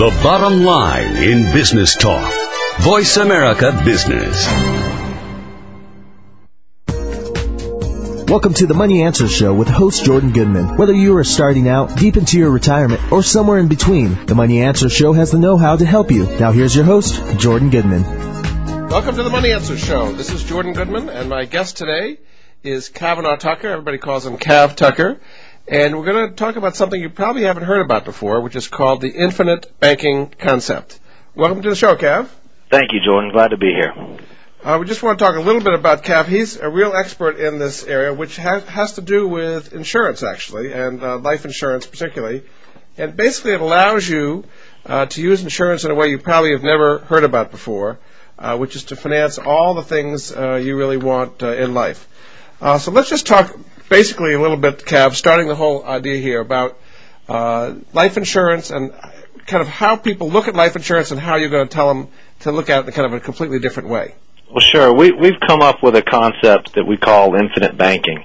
The bottom line in business talk. Voice America Business. Welcome to the Money Answer Show with host Jordan Goodman. Whether you are starting out, deep into your retirement, or somewhere in between, the Money Answer Show has the know-how to help you. Now here's your host, Jordan Goodman. Welcome to the Money Answer Show. This is Jordan Goodman, and my guest today is Kavanaugh Tucker. Everybody calls him Cav Tucker. And we're going to talk about something you probably haven't heard about before, which is called the infinite banking concept. Welcome to the show, Cav. Thank you, Jordan. Glad to be here. Uh, we just want to talk a little bit about Cav. He's a real expert in this area, which ha- has to do with insurance, actually, and uh, life insurance particularly. And basically, it allows you uh, to use insurance in a way you probably have never heard about before, uh, which is to finance all the things uh, you really want uh, in life. so let's just talk basically a little bit, Cav, starting the whole idea here about life insurance and kind of how people look at life insurance and how you're going to tell them to look at it in kind of a completely different way. Well, sure. We, we've come up with a concept that we call infinite banking.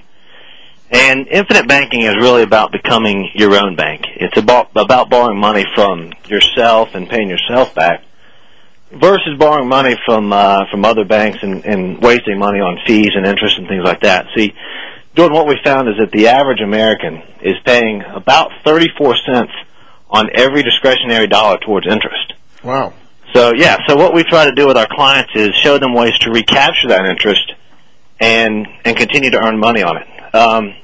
And infinite banking is really about becoming your own bank. It's about, about borrowing money from yourself and paying yourself back versus borrowing money from, uh, from other banks and, and wasting money on fees and interest and things like that. See, Jordan, what we found is that the average American is paying about 34 cents on every discretionary dollar towards interest. Wow. So yeah, so what we try to do with our clients is show them ways to recapture that interest and and continue to earn money on it. Um,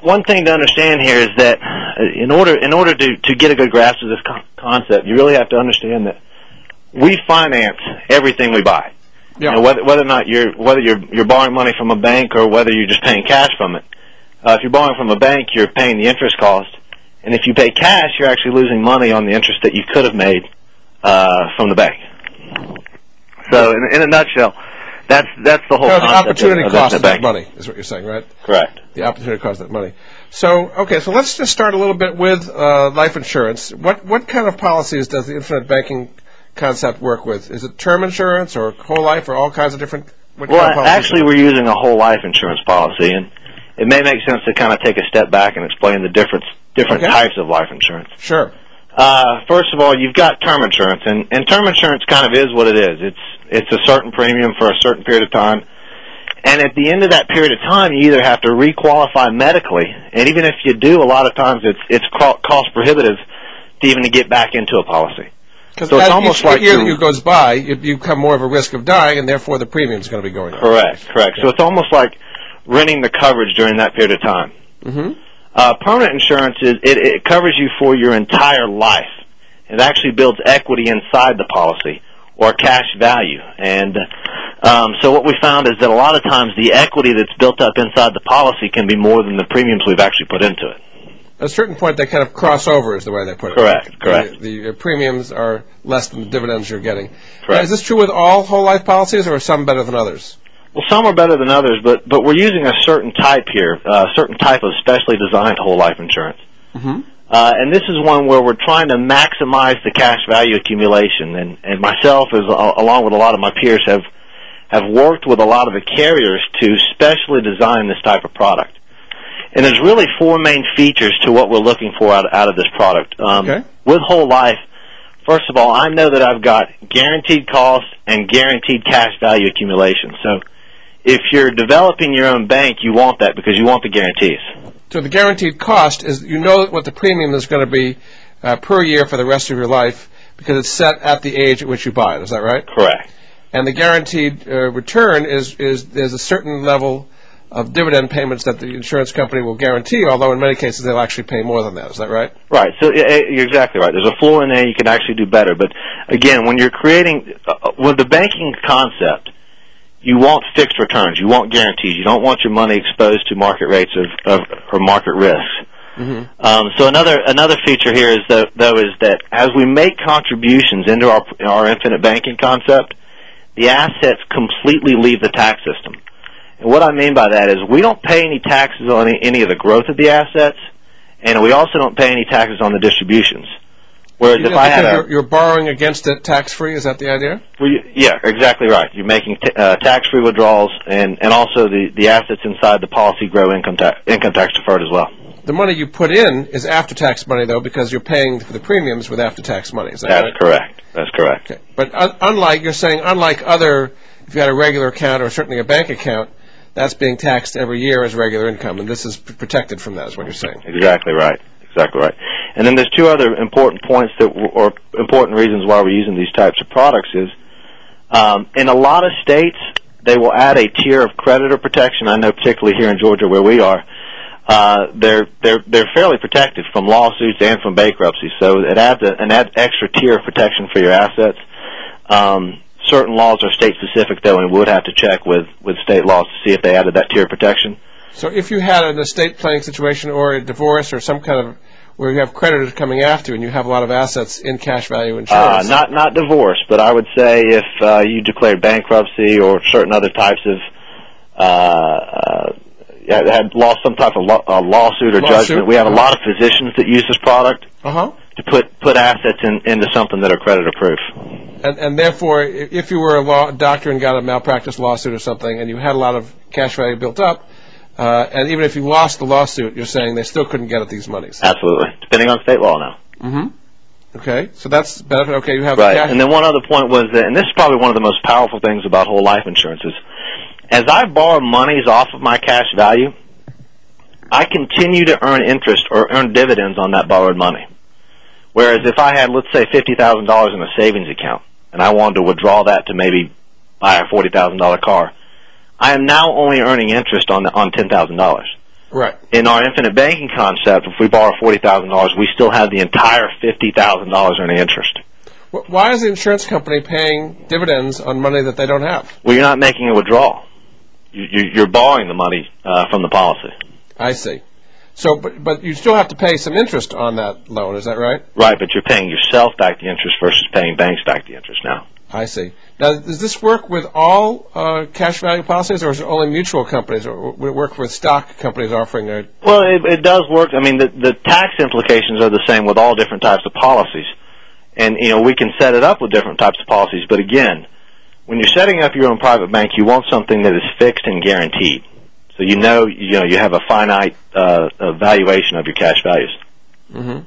one thing to understand here is that uh, in order in order to to get a good grasp of this co- concept, you really have to understand that we finance everything we buy. Yeah. You know, whether whether or not you're whether you're you're borrowing money from a bank or whether you're just paying cash from it. Uh, if you're borrowing from a bank, you're paying the interest cost, and if you pay cash, you're actually losing money on the interest that you could have made uh, from the bank. So, in, in a nutshell, that's that's the whole So the concept opportunity of, of cost of that money is what you're saying, right? Correct. The opportunity cost of that money. So, okay, so let's just start a little bit with uh, life insurance. What what kind of policies does the infinite banking concept work with? Is it term insurance or whole life or all kinds of different? Well, kind of actually, we're using a whole life insurance policy, and it may make sense to kind of take a step back and explain the different different Okay. types of life insurance. sure. Uh, first of all, you've got term insurance, and, and term insurance kind of is what it is. It's it's a certain premium for a certain period of time, and at the end of that period of time, you either have to requalify medically, and even if you do, a lot of times it's it's co- cost prohibitive to even to get back into a policy. Because So it's almost each year that goes by, you, you become more of a risk of dying, and therefore the premium is going to be going up. Correct, correct. So it's almost like renting the coverage during that period of time. Mm-hmm. Uh, permanent insurance is it, it covers you for your entire life. It actually builds equity inside the policy or cash value. And um, so what we found is that a lot of times the equity that's built up inside the policy can be more than the premiums we've actually put into it. At a certain point, they kind of cross over, is the way they put it. Correct, correct. The, the premiums are less than the dividends you're getting. Correct. Now, is this true with all whole life policies, or are some better than others? Well, some are better than others, but but we're using a certain type here, a certain type of specially designed whole life insurance. Mm-hmm. Uh, and this is one where we're trying to maximize the cash value accumulation. And, and myself, as uh, along with a lot of my peers, have have worked with a lot of the carriers to specially design this type of product. And there's really four main features to what we're looking for out, out of this product. Um, Okay. With whole life, first of all, I know that I've got guaranteed cost and guaranteed cash value accumulation. So if you're developing your own bank, you want that because you want the guarantees. So the guaranteed cost is you know what the premium is going to be uh, per year for the rest of your life because it's set at the age at which you buy it. Is that right? Correct. And the guaranteed uh, return is is there's a certain level of dividend payments that the insurance company will guarantee. Although in many cases they'll actually pay more than that. Is that right? Right. So eh, you're exactly right. There's a floor in there. You can actually do better. But again, when you're creating uh, with the banking concept, you want fixed returns. You want guarantees. You don't want your money exposed to market rates of, of or market risks. Mm-hmm. Um, so another another feature here is though, though is that as we make contributions into our our infinite banking concept, the assets completely leave the tax system. What I mean by that is we don't pay any taxes on any, of the growth of the assets, and we also don't pay any taxes on the distributions. Whereas if I had a, you're, you're borrowing against it tax free. Is that the idea? yeah, exactly right. You're making t- uh, tax-free withdrawals, and and also the the assets inside the policy grow income tax income tax deferred as well. the money you put in is after-tax money, though, because you're paying for the premiums with after-tax money. Is that That's right? correct. That's correct. But un- unlike you're saying, unlike other, if you had a regular account or certainly a bank account, that's being taxed every year as regular income, and this is protected from that. Is what you're saying? Exactly right. Exactly right. And then there's two other important points that, w- or important reasons why we're using these types of products is, um, in a lot of states, they will add a tier of creditor protection. I know particularly here in Georgia where we are, uh, they're they're they're fairly protected from lawsuits and from bankruptcy. So it adds a, an add extra tier of protection for your assets. Um, certain laws are state specific though, and would have to check with with state laws to see if they added that tier of protection. So if you had an estate planning situation or a divorce or some kind of where you have creditors coming after you and you have a lot of assets in cash value Uh, insurance, not not divorce, but I would say if uh, you declared bankruptcy or certain other types of uh, uh, had lost some type of uh, lawsuit or Lawsuit, judgment. We have a uh-huh. lot of physicians that use this product uh huh. to put put assets in, into something that are creditor proof. And, and therefore, if you were a doctor and got a malpractice lawsuit or something, and you had a lot of cash value built up, uh, and even if you lost the lawsuit, you're saying they still couldn't get at these monies. Absolutely, depending on state law now. Mm-hmm. Okay, so that's benefit. Okay, you have Right. cash. And then one other point was that, and this is probably one of the most powerful things about whole life insurance is, as I borrow monies off of my cash value, I continue to earn interest or earn dividends on that borrowed money. Whereas if I had, let's say, fifty thousand dollars in a savings account, and I wanted to withdraw that to maybe buy a forty thousand dollar car, I am now only earning interest on the, on ten thousand dollars right. in our infinite banking concept, if we borrow forty thousand dollars, we still have the entire fifty thousand dollars earning interest. Why is the insurance company paying dividends on money that they don't have? Well, you're not making a withdrawal. You, you, you're borrowing the money uh, from the policy. I see. So, but but you still have to pay some interest on that loan. Is that right? Right, but you're paying yourself back the interest versus paying banks back the interest now. I see. Now, does this work with all uh, cash value policies, or is it only mutual companies, or would it work with stock companies offering their? Well, it, it does work. I mean, the, the tax implications are the same with all different types of policies. And, you know, we can set it up with different types of policies, but again, when you're setting up your own private bank, you want something that is fixed and guaranteed. So you know, you know, you have a finite uh, valuation of your cash values. Mm-hmm.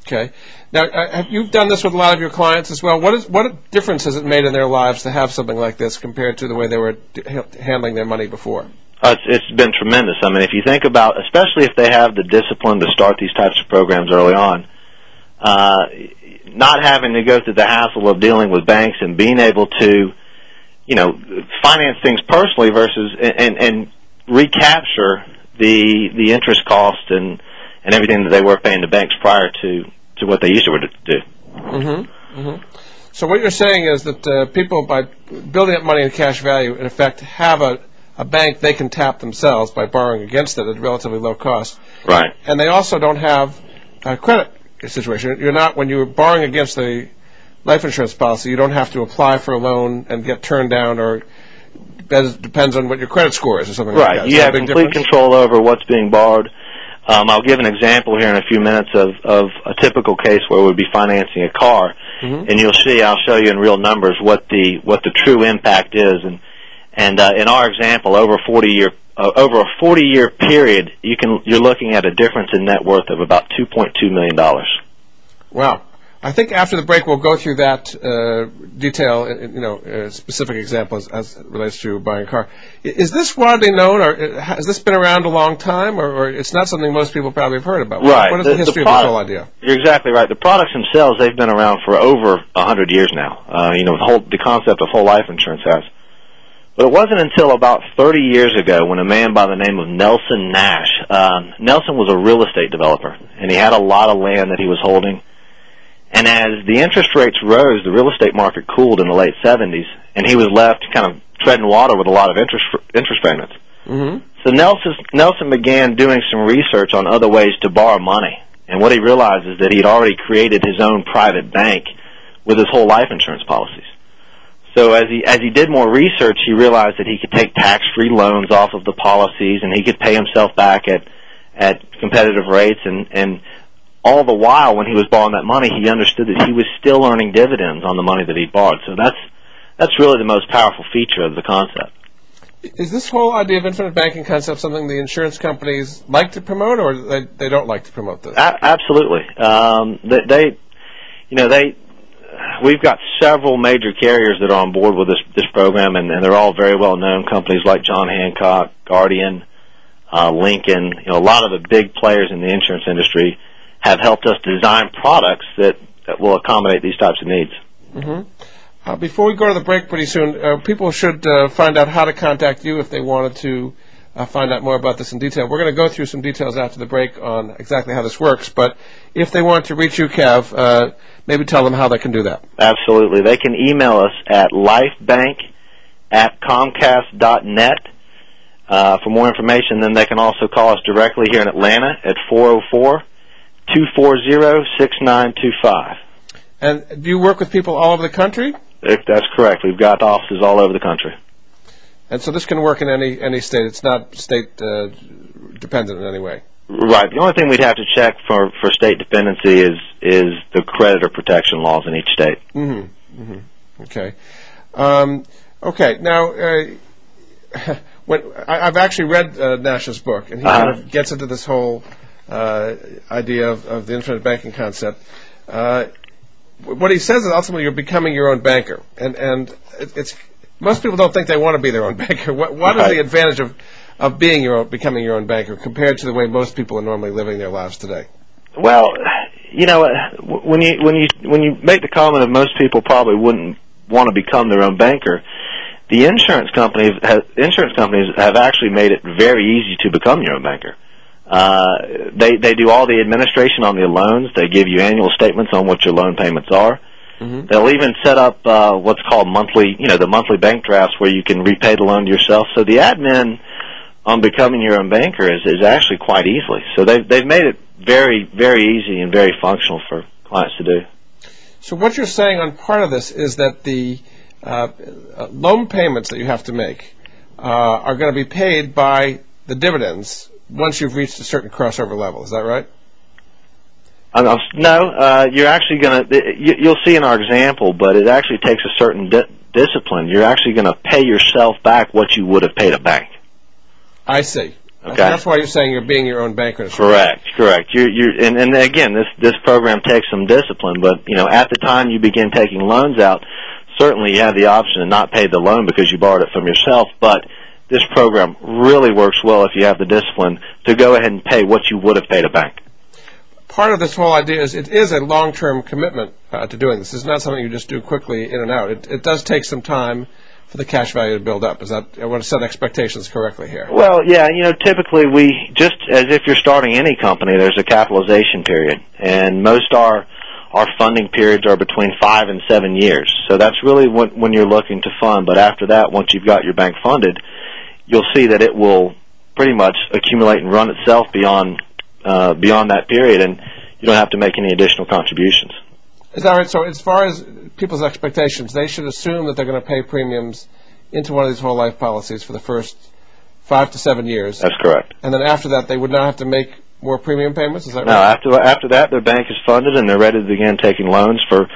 Okay. Now, uh, have you done this with a lot of your clients as well? What is what difference has it made in their lives to have something like this compared to the way they were d- handling their money before? Uh, it's, it's been tremendous. I mean, if you think about, especially if they have the discipline to start these types of programs early on, uh, not having to go through the hassle of dealing with banks and being able to, you know, finance things personally versus and and, and recapture the the interest cost and and everything that they were paying the banks prior to to what they used to do. Mm-hmm. Mm-hmm. So what you're saying is that uh, people, by building up money in cash value, in effect, have a, a bank they can tap themselves by borrowing against it at relatively low cost, Right. and they also don't have a credit situation. You're not when you're borrowing against the life insurance policy, you don't have to apply for a loan and get turned down, or depends depends on what your credit score is or something like that. Right. You have complete difference? control over what's being borrowed. Um, I'll give an example here in a few minutes of, of a typical case where we'd be financing a car, Mhm. and you'll see. I'll show you in real numbers what the what the true impact is, and and uh, in our example, over a 40 year uh, over a 40 year period, you can you're looking at a difference in net worth of about 2.2 million dollars. Wow. I think after the break we'll go through that uh, detail, uh, you know, uh, specific examples as it relates to buying a car. Is this widely known, or has this been around a long time, or, or it's not something most people probably have heard about? Right. What is the, history of this whole idea? You're exactly right. The products themselves, they've been around for over hundred years now. Uh, you know, the whole the concept of whole life insurance has. But it wasn't until about 30 years ago when a man by the name of Nelson Nash, um, Nelson was a real estate developer, and he had a lot of land that he was holding. And as the interest rates rose, the real estate market cooled in the late 70s, and he was left kind of treading water with a lot of interest interest payments. Mm-hmm. So Nelson Nelson began doing some research on other ways to borrow money, and what he realized is that he'd already created his own private bank with his whole life insurance policies. So as he as he did more research, he realized that he could take tax-free loans off of the policies, and he could pay himself back at at competitive rates, and and all the while when he was borrowing that money, he understood that he was still earning dividends on the money that he borrowed. So that's that's really the most powerful feature of the concept. Is this whole idea of infinite banking concept something the insurance companies like to promote, or they, they don't like to promote this? A- absolutely. Um, they, they, you know, they. We've got several major carriers that are on board with this this program, and, and they're all very well known companies like John Hancock, Guardian, uh, Lincoln. You know, a lot of the big players in the insurance industry have helped us design products that, that will accommodate these types of needs. Mm-hmm. Uh, before we go to the break pretty soon, uh, people should uh, find out how to contact you if they wanted to uh, find out more about this in detail. We're going to go through some details after the break on exactly how this works, but if they want to reach you, Cav, uh, maybe tell them how they can do that. Absolutely. They can email us at lifebank at comcast.net. Uh, for more information, then they can also call us directly here in Atlanta at 404 240 6925. And do you work with people all over the country? If that's correct. We've got offices all over the country. And so this can work in any any state. It's not state uh, dependent in any way. Right. The only thing we'd have to check for for state dependency is is the creditor protection laws in each state. Mm-hmm. mm-hmm. Okay. Um, okay. Now, uh, when I, have actually read uh, Nash's book, and he uh-huh. kind of gets into this whole idea of, of, the infinite banking concept. Uh, what he says is ultimately you're becoming your own banker, and and it, it's most people don't think they want to be their own banker. What is the advantage of of being your own, becoming your own banker compared to the way most people are normally living their lives today? Well, you know, when you when you when you make the comment of most people probably wouldn't want to become their own banker, the insurance companies have, insurance companies have actually made it very easy to become your own banker. Uh, they they do all the administration on the loans. They give you annual statements on what your loan payments are. Mm-hmm. They'll even set up uh, what's called monthly, you know, the monthly bank drafts where you can repay the loan to yourself. So the admin on becoming your own banker is is actually quite easily. So they've they've made it very very easy and very functional for clients to do. So what you're saying on part of this is that the uh, loan payments that you have to make uh, are going to be paid by the dividends once you've reached a certain crossover level. Is that right? Uh, no, uh, you're actually going to. You, will see in our example, but it actually takes a certain di- discipline. You're actually going to pay yourself back what you would have paid a bank. I see. Okay. That's why you're saying you're being your own banker. Correct, correct. You're, you're, and, and again, this this program takes some discipline, but you know, at the time you begin taking loans out, certainly you have the option to not pay the loan because you borrowed it from yourself, but this program really works well if you have the discipline to go ahead and pay what you would have paid a bank. Part of this whole idea is it is a long-term commitment uh, to doing this. It's not something you just do quickly in and out. It, it does take some time for the cash value to build up. Is that I want to set expectations correctly here? Well, yeah, you know, typically we just as if you're starting any company, there's a capitalization period, and most are our funding periods are between five and seven years. So that's really when, when you're looking to fund. But after that, once you've got your bank funded, you'll see that it will pretty much accumulate and run itself beyond uh, beyond that period, and you don't have to make any additional contributions. Is that right? So as far as people's expectations, they should assume that they're going to pay premiums into one of these whole life policies for the first five to seven years. That's correct. And then after that, they would not have to make more premium payments. Is that no, right? No, after after that, their bank is funded and they're ready to begin taking loans for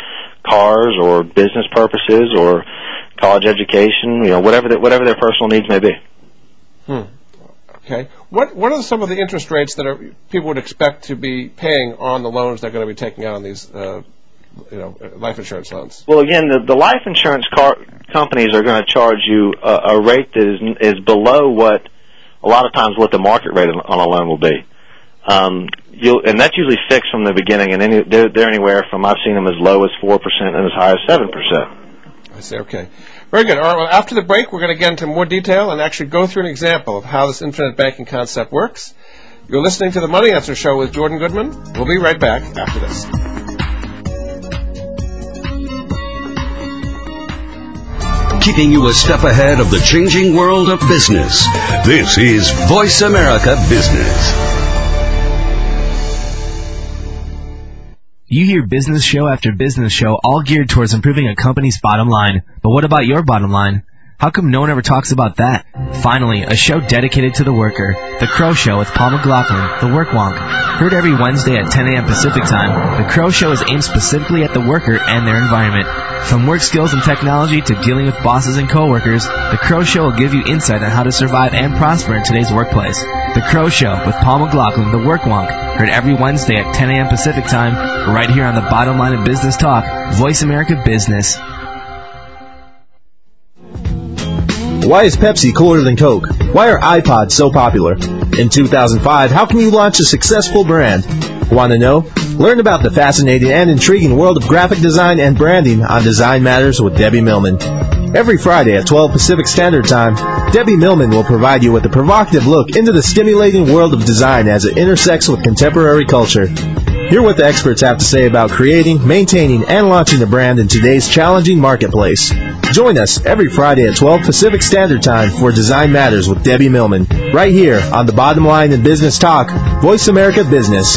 cars or business purposes or college education. You know, whatever the, whatever their personal needs may be. Hmm. Okay. What what are some of the interest rates that are, people would expect to be paying on the loans they're going to be taking out on these, uh, you know, life insurance loans? Well, again, the, life insurance companies are going to charge you a, rate that is is below what a lot of times what the market rate on a loan will be. Um, you'll, and that's usually fixed from the beginning, and any, they're, anywhere from I've seen them as low as four percent and as high as seven percent. I see. Okay. Very good. All right. Well, after the break, we're going to get into more detail and actually go through an example of how this infinite banking concept works. You're listening to the Money Answer Show with Jordan Goodman. We'll be right back after this. Keeping you a step ahead of the changing world of business. This is Voice America Business. You hear business show after business show all geared towards improving a company's bottom line. But what about your bottom line? How come no one ever talks about that? Finally, a show dedicated to the worker. The Crow Show with Paul McLaughlin, The Work Wonk. Heard every Wednesday at 10 a.m. Pacific Time, The Crow Show is aimed specifically at the worker and their environment. From work skills and technology to dealing with bosses and coworkers, The Crow Show will give you insight on how to survive and prosper in today's workplace. The Crow Show with Paul McLaughlin, the Work Wonk, heard every Wednesday at 10 a.m. Pacific Time, right here on the bottom line of business talk, Voice America Business. Why is Pepsi cooler than Coke? Why are iPods so popular? In 2005, how can you launch a successful brand? Want to know? Learn about the fascinating and intriguing world of graphic design and branding on Design Matters with Debbie Millman. Every Friday at 12 Pacific Standard Time, Debbie Millman will provide you with a provocative look into the stimulating world of design as it intersects with contemporary culture. Hear what the experts have to say about creating, maintaining, and launching a brand in today's challenging marketplace. Join us every Friday at 12 Pacific Standard Time for Design Matters with Debbie Millman, right here on the Bottom Line in Business Talk, Voice America Business.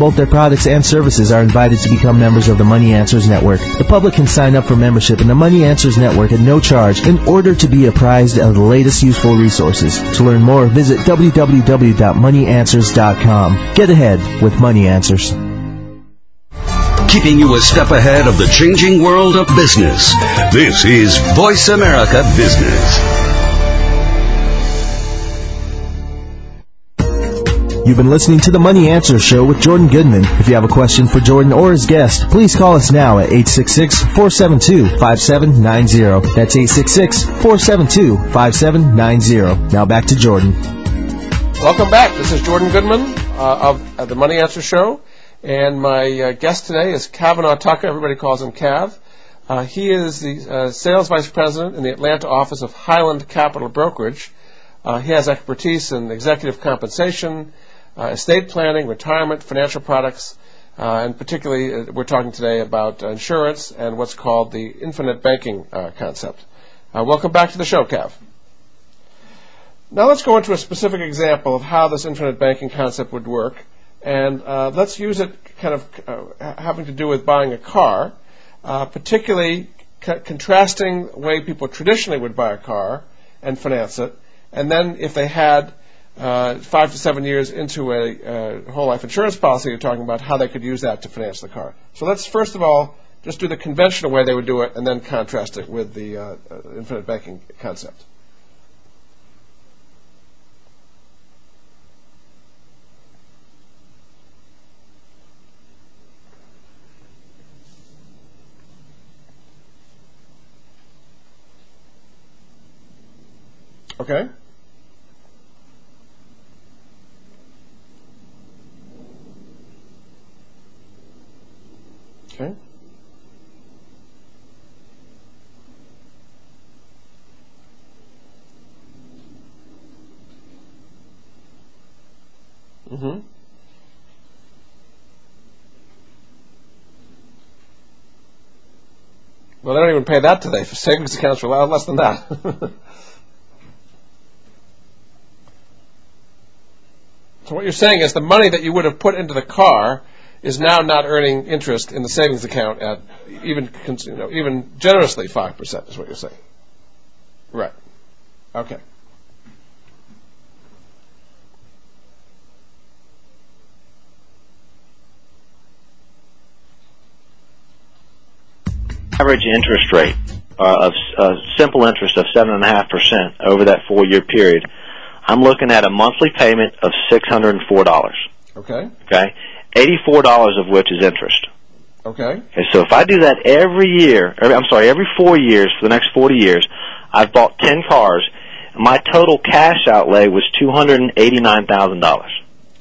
both their products and services are invited to become members of the Money Answers Network. The public can sign up for membership in the Money Answers Network at no charge in order to be apprised of the latest useful resources. To learn more, visit www.moneyanswers.com. Get ahead with Money Answers. Keeping you a step ahead of the changing world of business. This is Voice America Business. You've been listening to the Money Answer Show with Jordan Goodman. If you have a question for Jordan or his guest, please call us now at 866-472-5790. That's 866-472-5790. Now back to Jordan. Welcome back. This is Jordan Goodman uh, of uh, the Money Answer Show, and my uh, guest today is Kavanaugh Tucker. Everybody calls him Cav. Uh, he is the uh, sales vice president in the Atlanta office of Highland Capital Brokerage. Uh, he has expertise in executive compensation, estate planning, retirement, financial products, uh, and particularly uh, we're talking today about insurance and what's called the infinite banking uh, concept. Uh, welcome back to the show, Cav. Now let's go into a specific example of how this infinite banking concept would work, and let's use it kind of having to do with buying a car, particularly contrasting the way people traditionally would buy a car and finance it, and then if they had uh, five to seven years into a uh, whole life insurance policy, you're talking about how they could use that to finance the car. So let's first of all just do the conventional way they would do it, and then contrast it with the uh, infinite banking concept. Okay. Okay. Mm-hmm. Well, they don't even pay that today. For savings accounts lot less than that. so what you're saying is the money that you would have put into the car is now not earning interest in the savings account at even you know, even generously five percent is what you're saying. Right. Okay. Average interest rate uh, of uh, simple interest of seven and a half percent over that four year period. I'm looking at a monthly payment of six hundred and four dollars. Okay. Okay. $84 of which is interest. Okay. So if I do that every year, I'm sorry, every four years for the next 40 years, I've bought 10 cars. And my total cash outlay was $289,000.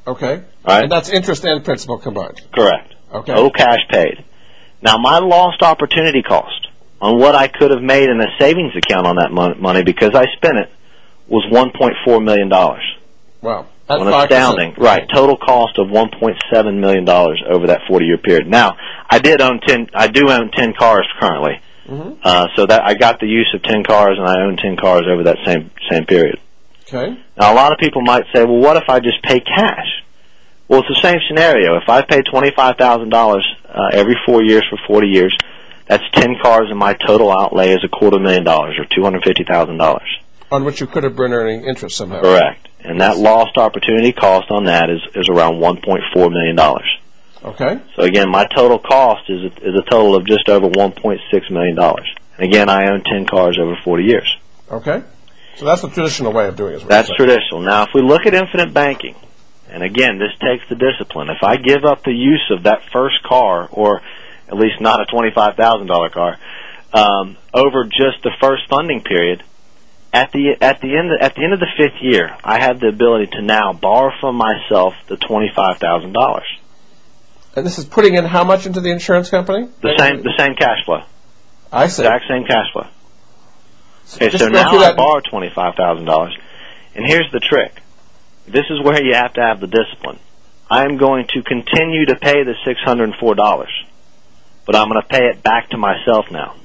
Okay. Right? And that's interest and principal combined. Correct. Okay. Total cash paid. Now my lost opportunity cost on what I could have made in a savings account on that money because I spent it was $1.4 million. Wow. At an astounding right total cost of 1.7 million dollars over that 40 year period. Now, I did own 10. I do own 10 cars currently, Mm-hmm. uh, so that I got the use of 10 cars, and I own 10 cars over that same same period. Okay. Now, a lot of people might say, well, what if I just pay cash? Well, it's the same scenario. If I pay $25,000 uh, every four years for 40 years, that's 10 cars, and my total outlay is a quarter million dollars or $250,000. On which you could have been earning interest somehow. Correct. And that lost opportunity cost on that is, is around $1.4 million. Okay. So again, my total cost is a, is a total of just over $1.6 million. And again, I own 10 cars over 40 years. Okay. So that's the traditional way of doing it. That's traditional. Now, if we look at infinite banking, and again, this takes the discipline. If I give up the use of that first car, or at least not a twenty-five thousand dollar car, um, over just the first funding period, at the at the end at the end of the fifth year, I have the ability to now borrow from myself the twenty-five thousand dollars. And this is putting in how much into the insurance company? The same the same cash flow, I see. exact same cash flow. Okay, so now I borrow twenty five thousand dollars, and here's the trick. This is where you have to have the discipline. I am going to continue to pay the six hundred and four dollars, but I'm going to pay it back to myself now.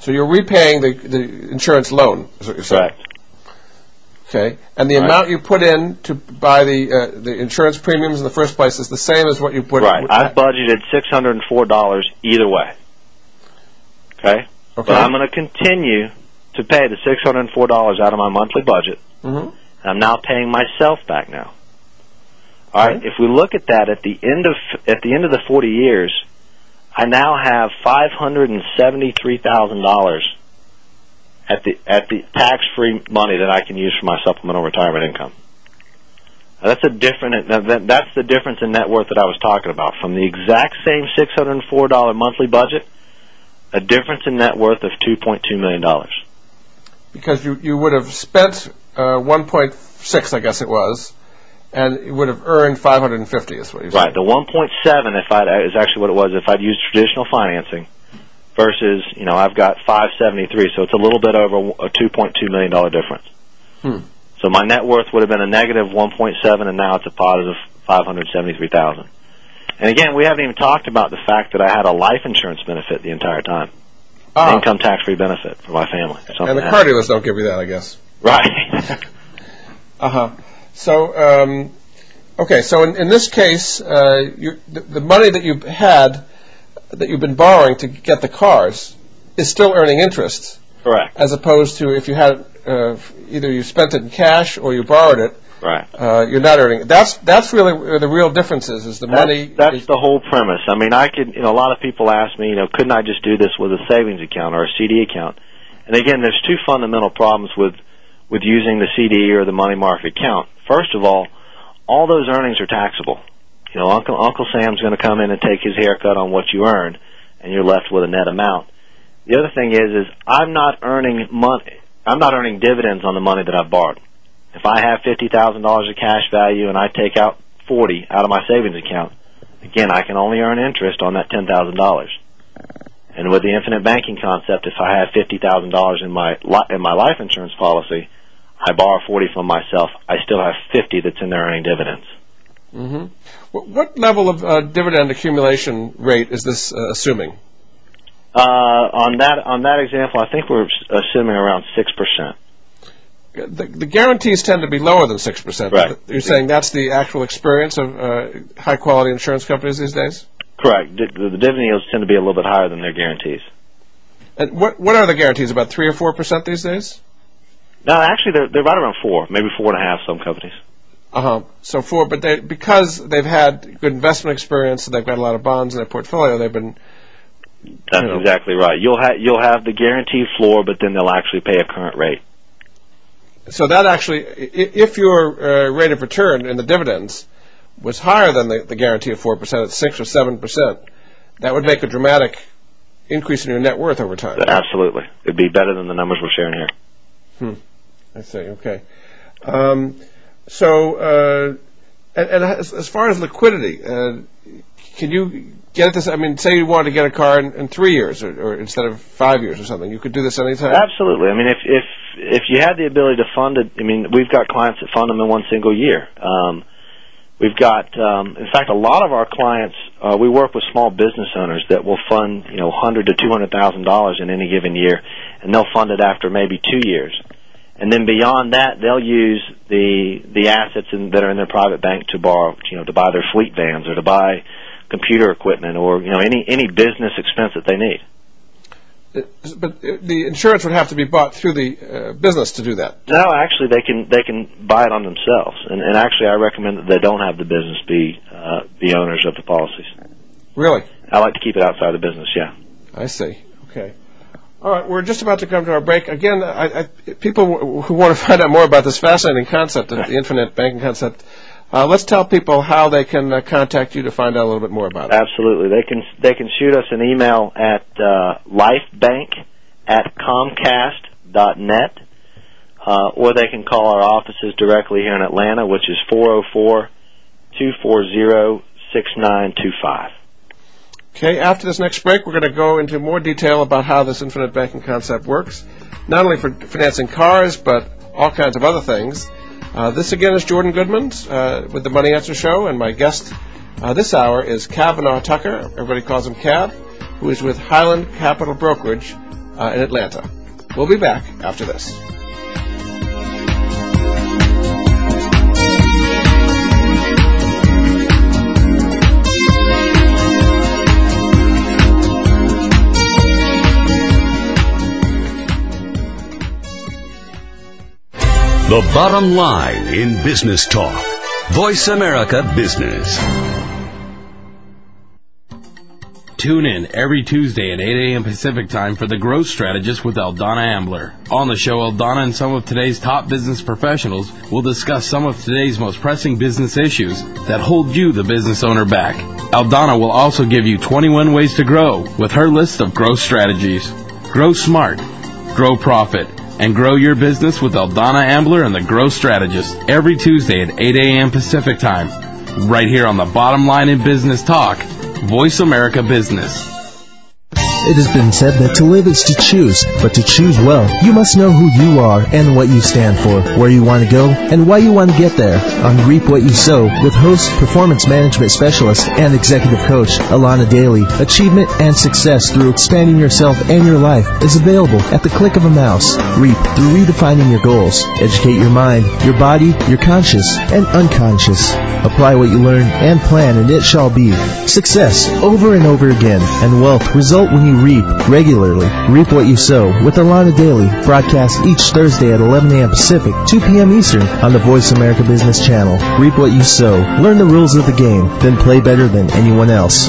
So you're repaying the, the insurance loan, is what you're saying. Correct. Okay. And the Right. amount you put in to buy the uh, the insurance premiums in the first place is the same as what you put in. Right. I've budgeted six hundred and four dollars either way. Okay. Okay. But I'm going to continue to pay the six hundred and four dollars out of my monthly budget. Mhm. I'm now paying myself back now. All right. If we look at that at the end of at the end of the 40 years, I now have five hundred and seventy three thousand dollars at the at the tax free money that I can use for my supplemental retirement income. Now, that's a different. That's the difference in net worth that I was talking about. From the exact same six hundred and four dollar monthly budget, a difference in net worth of two point two million dollars. because you you would have spent uh, 1.6, I guess it was, and you would have earned 550. Is what you're Right. The 1.7 if I is actually what it was if I'd used traditional financing versus, you know, I've got 573, so it's a little bit over a 2.2 million dollar difference. Hmm. So my net worth would have been a negative 1.7 and now it's a positive 573,000. And again, we haven't even talked about the fact that I had a life insurance benefit the entire time. Ah, Income tax free benefit for my family. Something and the car dealers don't give you that, I guess. Right. Uh huh. So, um, okay. So in, in this case, uh, you, the, the money that you had, that you've been borrowing to get the cars, is still earning interest, Correct. as opposed to if you had uh, either you spent it in cash or you borrowed it, Right. uh, you're not earning. it. That's that's really where the real difference is. Is the money? that's the whole premise. I mean, I could, you know, a lot of people ask me, you know, couldn't I just do this with a savings account or a CD account? And again, there's two fundamental problems with with using the CD or the money market account. First of all, all those earnings are taxable. You know, Uncle Uncle Sam's going to come in and take his haircut on what you earned, and you're left with a net amount. The other thing is, is I'm not earning money. I'm not earning dividends on the money that I've borrowed. If I have fifty thousand dollars of cash value and I take out forty out of my savings account, again, I can only earn interest on that ten thousand dollars. And with the infinite banking concept, if I have fifty thousand dollars in my in my life insurance policy, I borrow forty from myself. I still have fifty that's in there earning dividends. hmm What, what level of uh, dividend accumulation rate is this uh, assuming? Uh, on that on that example, I think we're assuming around six percent. The, the guarantees tend to be lower than six percent. Right. You're saying that's the actual experience of uh, high quality insurance companies these days. Correct. The, the dividend yields tend to be a little bit higher than their guarantees. And what what are the guarantees? About three or four percent these days. No, actually, they're they're right around four, maybe four and a half. Some companies. Uh huh. So four, but they because they've had good investment experience and they've got a lot of bonds in their portfolio, they've been That's know. exactly right. You'll have you'll have the guaranteed floor, but then they'll actually pay a current rate. so that actually, if your uh, rate of return in the dividends was higher than the, the guarantee of four percent at six or seven percent, that would make a dramatic increase in your net worth over time. Absolutely, it'd be better than the numbers we're sharing here. I see. Okay. Um, so, uh, and, as, far as liquidity, uh, can you get this? I mean, say you wanted to get a car in, three years, or, instead of five years or something, you could do this anytime. Absolutely. I mean, if if if you had the ability to fund it, I mean, we've got clients that fund them in one single year. Um, we've got, um, in fact, a lot of our clients. Uh, we work with small business owners that will fund, you know, hundred to two hundred thousand dollars in any given year, and they'll fund it after maybe two years. And then beyond that, they'll use the the assets in, that are in their private bank to borrow, you know, to buy their fleet vans or to buy computer equipment or you know any any business expense that they need. But the insurance would have to be bought through the uh, business to do that. No, actually, they can they can buy it on themselves, and, and actually, I recommend that they don't have the business be uh, the owners of the policies. Really, I like to keep it outside the business. Yeah. I see. Okay. All right, we're just about to come to our break. Again, I, I, people who want to find out more about this fascinating concept, the infinite banking concept, uh, let's tell people how they can uh, contact you to find out a little bit more about it. Absolutely, they can they can shoot us an email at uh, lifebank at comcast dot net, uh, or they can call our offices directly here in Atlanta, which is four zero four two four zero six nine two five. Okay, after this next break, we're going to go into more detail about how this infinite banking concept works, not only for financing cars, but all kinds of other things. Uh, this again is Jordan Goodman uh, with the Money Answer Show, and my guest uh, this hour is Kavanaugh Tucker. Everybody calls him Cav, who is with Highland Capital Brokerage uh, in Atlanta. We'll be back after this. The bottom line in business talk. Voice America Business. Tune in every Tuesday at 8 a.m. Pacific time for The Growth Strategist with Eldonna Ambler. On the show, Eldonna and some of today's top business professionals will discuss some of today's most pressing business issues that hold you, the business owner, back. Eldonna will also give you 21 ways to grow with her list of growth strategies. Grow smart. Grow profit and grow your business with Eldonna Ambler and the Growth Strategist every Tuesday at 8 a.m. Pacific Time, right here on the Bottom Line in Business Talk, Voice America Business. It has been said that to live is to choose, but to choose well, you must know who you are and what you stand for, where you want to go, and why you want to get there. On Reap What You Sow, with host, performance management specialist, and executive coach Alana Daly, achievement and success through expanding yourself and your life is available at the click of a mouse. Reap through redefining your goals. Educate your mind, your body, your conscious, and unconscious. Apply what you learn and plan, and it shall be. Success over and over again, and wealth result when you reap regularly. Reap what you sow with Alana Daily, broadcast each Thursday at 11 a.m. Pacific, 2 p.m. Eastern on the Voice America Business Channel. Reap what you sow. Learn the rules of the game, then play better than anyone else.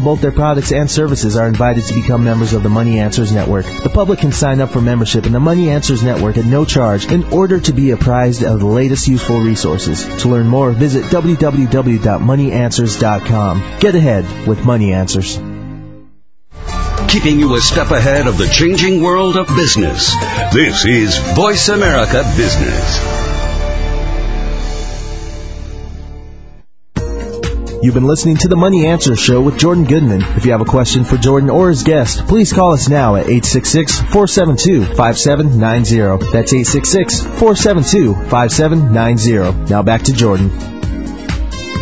both their products and services are invited to become members of the Money Answers Network. The public can sign up for membership in the Money Answers Network at no charge in order to be apprised of the latest useful resources. To learn more, visit www.moneyanswers.com. Get ahead with Money Answers. Keeping you a step ahead of the changing world of business. This is Voice America Business. You've been listening to the Money Answer Show with Jordan Goodman. If you have a question for Jordan or his guest, please call us now at 866-472-5790. That's 866-472-5790. Now back to Jordan.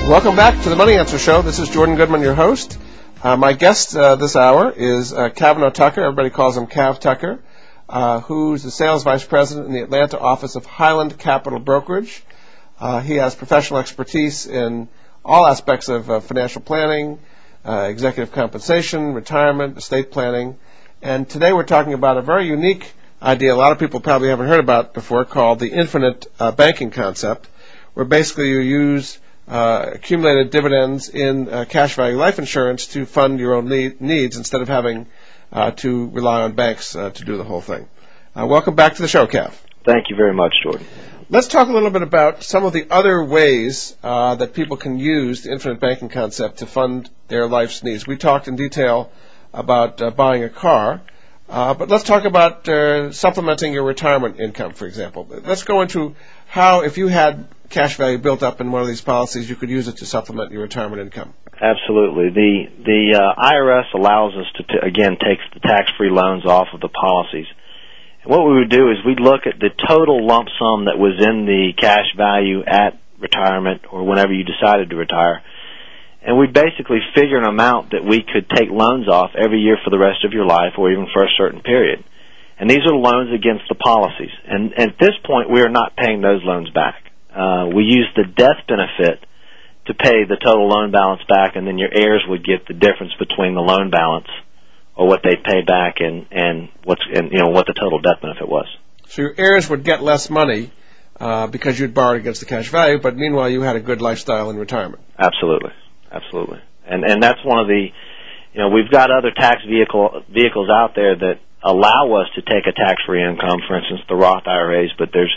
Welcome back to the Money Answer Show. This is Jordan Goodman, your host. Uh, my guest uh, this hour is uh, Kavanaugh Tucker. Everybody calls him Cav Tucker, uh, who's the sales vice president in the Atlanta office of Highland Capital Brokerage. Uh, he has professional expertise in all aspects of uh, financial planning, uh, executive compensation, retirement, estate planning. And today we're talking about a very unique idea a lot of people probably haven't heard about before called the infinite uh, banking concept, where basically you use uh, accumulated dividends in uh, cash value life insurance to fund your own need, needs instead of having uh, to rely on banks to do the whole thing. Welcome back to the show, Cav. Thank you very much, Jordan. Let's talk a little bit about some of the other ways uh, that people can use the infinite banking concept to fund their life's needs. We talked in detail about uh, buying a car, uh, but let's talk about uh, supplementing your retirement income, for example. Let's go into how, if you had cash value built up in one of these policies, you could use it to supplement your retirement income. Absolutely. The the uh, IRS allows us to t- again takes the tax-free loans off of the policies. What we would do is we'd look at the total lump sum that was in the cash value at retirement or whenever you decided to retire. And we'd basically figure an amount that we could take loans off every year for the rest of your life or even for a certain period. And these are loans against the policies. And at this point, we are not paying those loans back. Uh, we use the death benefit to pay the total loan balance back, and then your heirs would get the difference between the loan balance or what they pay back and and what's and you know what the total death benefit was. So your heirs would get less money uh, because you'd borrowed against the cash value, but meanwhile you had a good lifestyle in retirement. Absolutely, absolutely, and and that's one of the you know we've got other tax vehicle vehicles out there that allow us to take a tax free income, for instance the Roth IRAs, but there's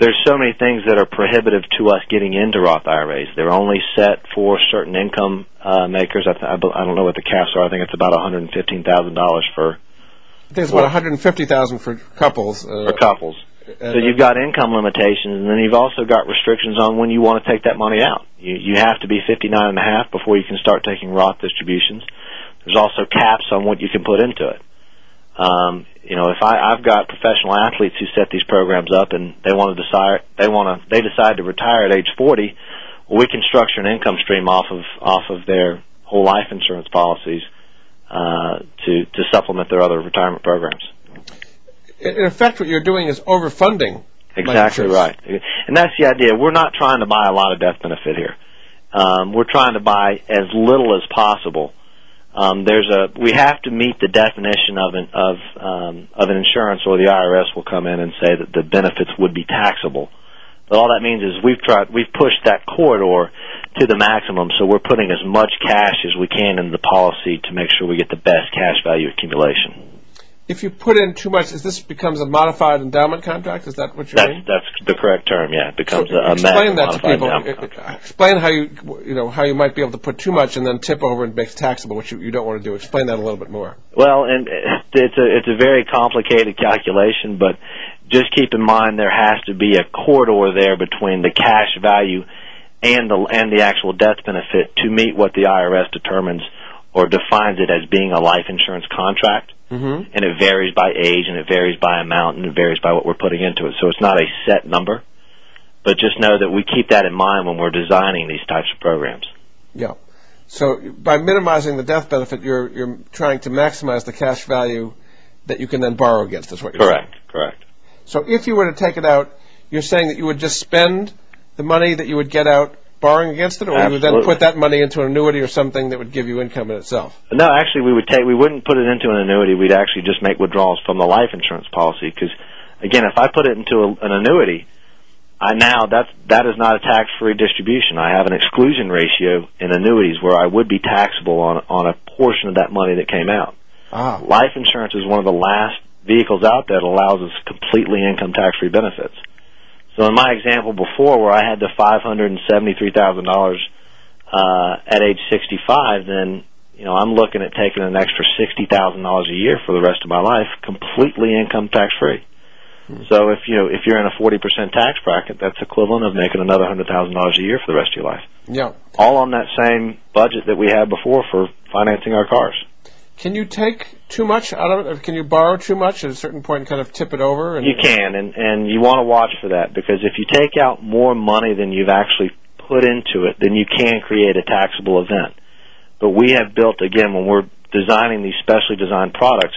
there's so many things that are prohibitive to us getting into Roth IRAs. They're only set for certain income uh, makers. I, th- I don't know what the caps are. I think it's about $115,000 for. I think it's about 150,000 for couples. Uh, for couples. So you've got income limitations, and then you've also got restrictions on when you want to take that money out. You you have to be 59 and a half before you can start taking Roth distributions. There's also caps on what you can put into it. Um, you know, if I, I've got professional athletes who set these programs up and they want to decide they want to they decide to retire at age 40, well, we can structure an income stream off of off of their whole life insurance policies uh, to to supplement their other retirement programs. In effect, what you're doing is overfunding. Exactly right, and that's the idea. We're not trying to buy a lot of death benefit here. Um, we're trying to buy as little as possible um, there's a we have to meet the definition of an of um, of an insurance, or the IRS will come in and say that the benefits would be taxable. But all that means is we've tried we've pushed that corridor to the maximum, so we're putting as much cash as we can in the policy to make sure we get the best cash value accumulation if you put in too much, is this becomes a modified endowment contract? Is that what you're saying? That's the correct term. Yeah, it becomes a, a explain that to people. Contract. Explain how you you know how you might be able to put too much and then tip over and make it taxable, which you, you don't want to do. Explain that a little bit more. Well, and it's a it's a very complicated calculation, but just keep in mind there has to be a corridor there between the cash value and the and the actual death benefit to meet what the IRS determines or defines it as being a life insurance contract. Mm-hmm. And it varies by age, and it varies by amount, and it varies by what we're putting into it. So it's not a set number, but just know that we keep that in mind when we're designing these types of programs. Yeah. So by minimizing the death benefit, you're you're trying to maximize the cash value that you can then borrow against. Is what you're correct. Saying. Correct. So if you were to take it out, you're saying that you would just spend the money that you would get out borrowing against it, or Absolutely. you would then put that money into an annuity or something that would give you income in itself? No, actually, we would take we wouldn't put it into an annuity. We'd actually just make withdrawals from the life insurance policy because, again, if I put it into a, an annuity, I now that's that is not a tax free distribution. I have an exclusion ratio in annuities where I would be taxable on on a portion of that money that came out. Ah. Life insurance is one of the last vehicles out there that allows us completely income tax free benefits. So in my example before, where I had the five hundred and seventy-three thousand uh, dollars at age sixty-five, then you know I'm looking at taking an extra sixty thousand dollars a year for the rest of my life, completely income tax free. Mm-hmm. So if you know if you're in a forty percent tax bracket, that's equivalent of making another hundred thousand dollars a year for the rest of your life. Yeah. All on that same budget that we had before for financing our cars. Can you take too much out of it? Can you borrow too much at a certain point and kind of tip it over? And, you can, and and you want to watch for that because if you take out more money than you've actually put into it, then you can create a taxable event. But we have built again when we're designing these specially designed products,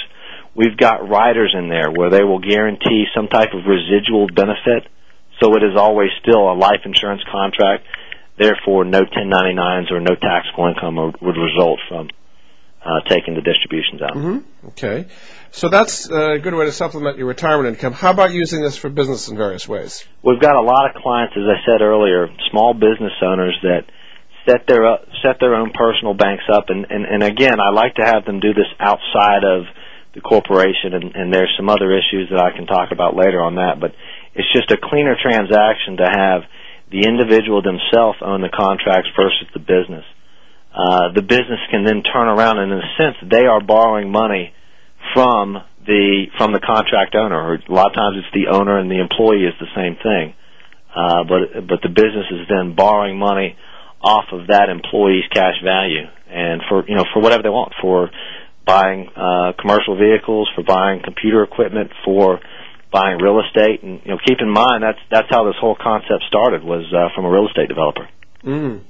we've got riders in there where they will guarantee some type of residual benefit, so it is always still a life insurance contract. Therefore, no 1099s or no taxable income would result from uh, taking the distributions out. Mm-hmm. Okay. So that's a good way to supplement your retirement income. How about using this for business in various ways? We've got a lot of clients, as I said earlier, small business owners that set their uh, set their own personal banks up, and, and and again, I like to have them do this outside of the corporation, and, and there's some other issues that I can talk about later on that, but it's just a cleaner transaction to have the individual themselves own the contracts versus the business. Uh, the business can then turn around and in a sense they are borrowing money from the from the contract owner. Or a lot of times it's the owner and the employee is the same thing. Uh, but but the business is then borrowing money off of that employee's cash value and for you know for whatever they want for buying uh, commercial vehicles, for buying computer equipment, for buying real estate. And you know, keep in mind that's that's how this whole concept started was uh, from a real estate developer. Mm.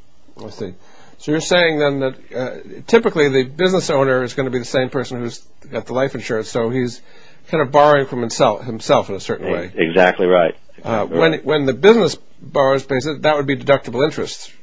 I see. So you're saying then that uh, typically the business owner is going to be the same person who's got the life insurance, so he's kind of borrowing from himself, himself in a certain way. Exactly right. Uh, when the business borrows, that would be deductible interest.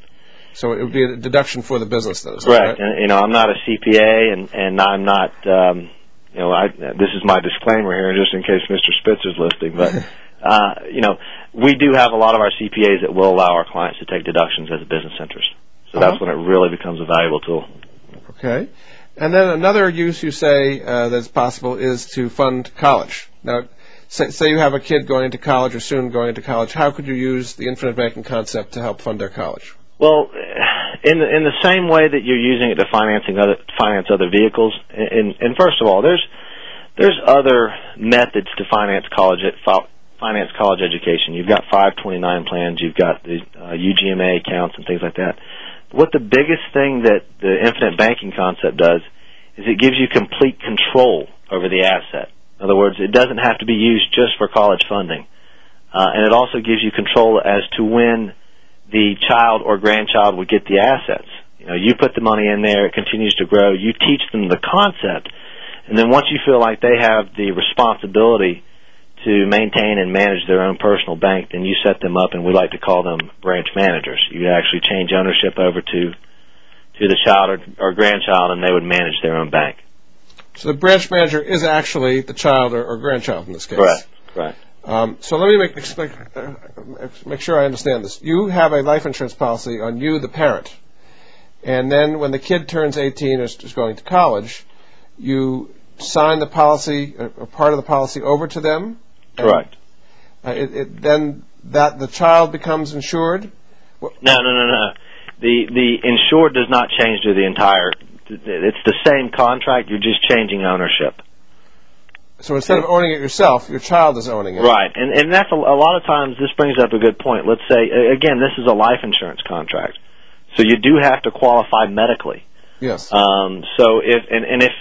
So it would be a deduction for the business, then. Right. right. And, you know, I'm not a CPA, and and I'm not. Um, you know, I, this is my disclaimer here, just in case Mr. Spitzer's listening. But uh, you know, we do have a lot of our CPAs that will allow our clients to take deductions as a business interest. So uh-huh. that's when it really becomes a valuable tool. Okay. And then another use you say uh, that's possible is to fund college. Now, say, say you have a kid going into college or soon going into college, how could you use the infinite banking concept to help fund their college? Well, in the, in the same way that you're using it to financing other finance other vehicles, and, and first of all, there's there's other methods to finance college finance college education. You've got 529 plans, you've got the uh, UGMA accounts and things like that what the biggest thing that the infinite banking concept does is it gives you complete control over the asset. In other words, it doesn't have to be used just for college funding. Uh, and it also gives you control as to when the child or grandchild would get the assets. You know, you put the money in there, it continues to grow, you teach them the concept, and then once you feel like they have the responsibility to maintain and manage their own personal bank, then you set them up, and we like to call them branch managers. You actually change ownership over to to the child or, or grandchild, and they would manage their own bank. So the branch manager is actually the child or, or grandchild in this case. Correct. Right. Um, so let me make, uh, make sure I understand this. You have a life insurance policy on you, the parent, and then when the kid turns 18 or is going to college, you sign the policy, a part of the policy, over to them, Correct. Uh, then that the child becomes insured. No, no, no, no. The the insured does not change to the entire. It's the same contract. You're just changing ownership. So instead of owning it yourself, your child is owning it. Right, and and that's a, a lot of times. This brings up a good point. Let's say again, this is a life insurance contract, so you do have to qualify medically. Yes. Um, so if and, and if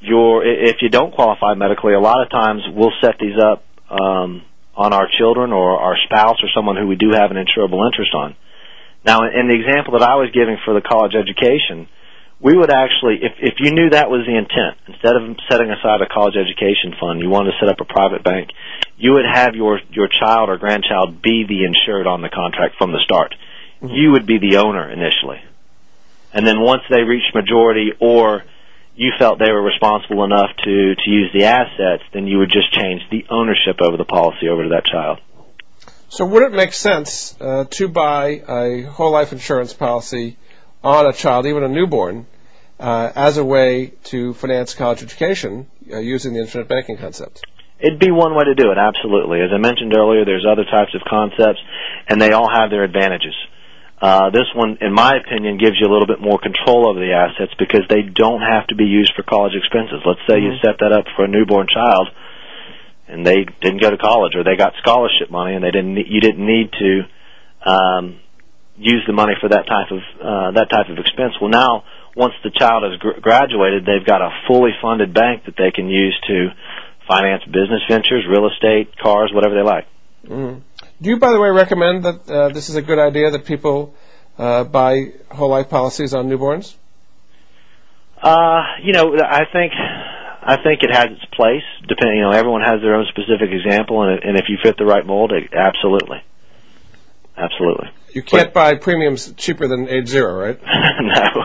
you're if you don't qualify medically, a lot of times we'll set these up um, on our children or our spouse or someone who we do have an insurable interest on. Now, in the example that I was giving for the college education, we would actually, if, if you knew that was the intent, instead of setting aside a college education fund, you wanted to set up a private bank, you would have your, your child or grandchild be the insured on the contract from the start. Mm-hmm. You would be the owner initially. And then once they reach majority or you felt they were responsible enough to, to use the assets, then you would just change the ownership over the policy over to that child. So would it make sense uh, to buy a whole life insurance policy on a child, even a newborn, uh, as a way to finance college education uh, using the infinite banking concept? It'd be one way to do it, absolutely. As I mentioned earlier, there's other types of concepts, and they all have their advantages. Uh, this one, in my opinion, gives you a little bit more control over the assets because they don't have to be used for college expenses. Let's say mm-hmm. you set that up for a newborn child, and they didn't go to college, or they got scholarship money, and they didn't. You didn't need to um, use the money for that type of uh, that type of expense. Well, now once the child has gr- graduated, they've got a fully funded bank that they can use to finance business ventures, real estate, cars, whatever they like. Mm-hmm. Do you, by the way, recommend that uh, this is a good idea that people uh, buy whole life policies on newborns? Uh, you know, I think I think it has its place. Depending, you know, everyone has their own specific example, and, and if you fit the right mold, it, absolutely, absolutely. You can't but, buy premiums cheaper than age zero, right? no,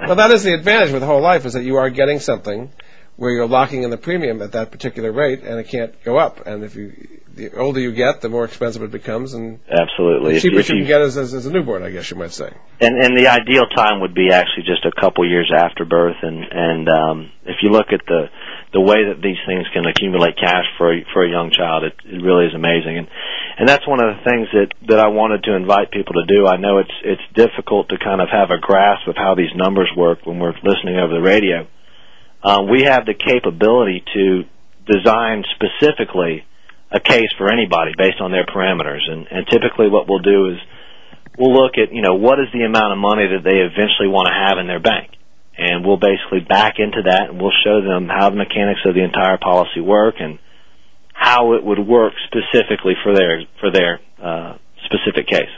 well, that is the advantage with whole life is that you are getting something where you're locking in the premium at that particular rate, and it can't go up. And if you, the older you get, the more expensive it becomes, and Absolutely. the cheapest you you- can get is as, as a newborn, I guess you might say. and and the ideal time would be actually just a couple years after birth and and um if you look at the the way that these things can accumulate cash for a, for a young child it, it really is amazing and and that's one of the things that that I wanted to invite people to do I know it's it's difficult to kind of have a grasp of how these numbers work when we're listening over the radio um we have the capability to design specifically a case for anybody based on their parameters and and typically what we'll do is we'll look at, you know, what is the amount of money that they eventually want to have in their bank. And we'll basically back into that and we'll show them how the mechanics of the entire policy work and how it would work specifically for their, for their, uh, specific case.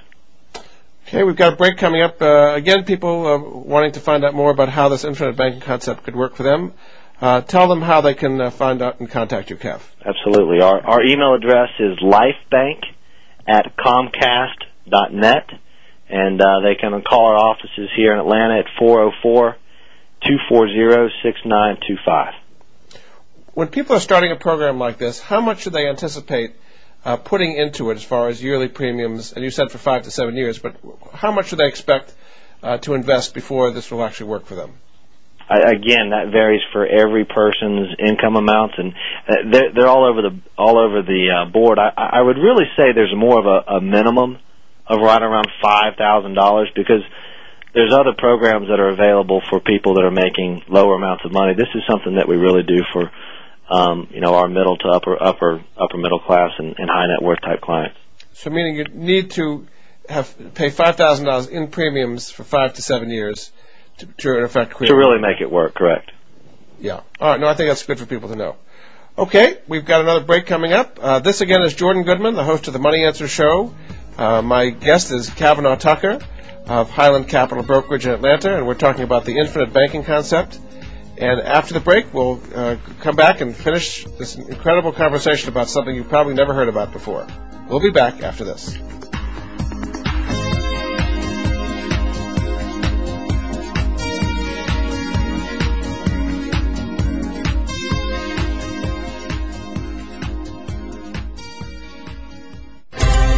Okay, we've got a break coming up. Uh, again, people uh, wanting to find out more about how this infinite banking concept could work for them. Uh, tell them how they can uh, find out and contact you, Kev. Absolutely. Our, our email address is lifebank at comcast.net and, uh, they can call our offices here in Atlanta at 404 240 6925. When people are starting a program like this, how much should they anticipate putting into it as far as yearly premiums? And you said for five to seven years, but how much should they expect uh, to invest before this will actually work for them? Again, that varies for every person's income amounts, and uh, they're, all over the all over the uh, board. I, would really say there's more of a, a minimum of right around five thousand dollars because there's other programs that are available for people that are making lower amounts of money. This is something that we really do for um, you know our middle to upper upper upper middle class and, and high net worth type clients. So, meaning you need to have pay five thousand dollars in premiums for five to seven years to, to in effect create To really make it work, correct? Yeah. All right. No, I think that's good for people to know. Okay, we've got another break coming up. Uh, this again is Jordan Goodman, the host of the Money Answer Show. Uh, my guest is Kavanaugh Tucker of Highland Capital Brokerage in Atlanta, and we're talking about the infinite banking concept. And after the break, we'll uh, come back and finish this incredible conversation about something you've probably never heard about before. We'll be back after this.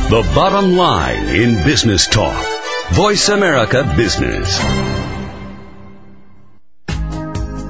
The bottom line in business talk. Voice America Business.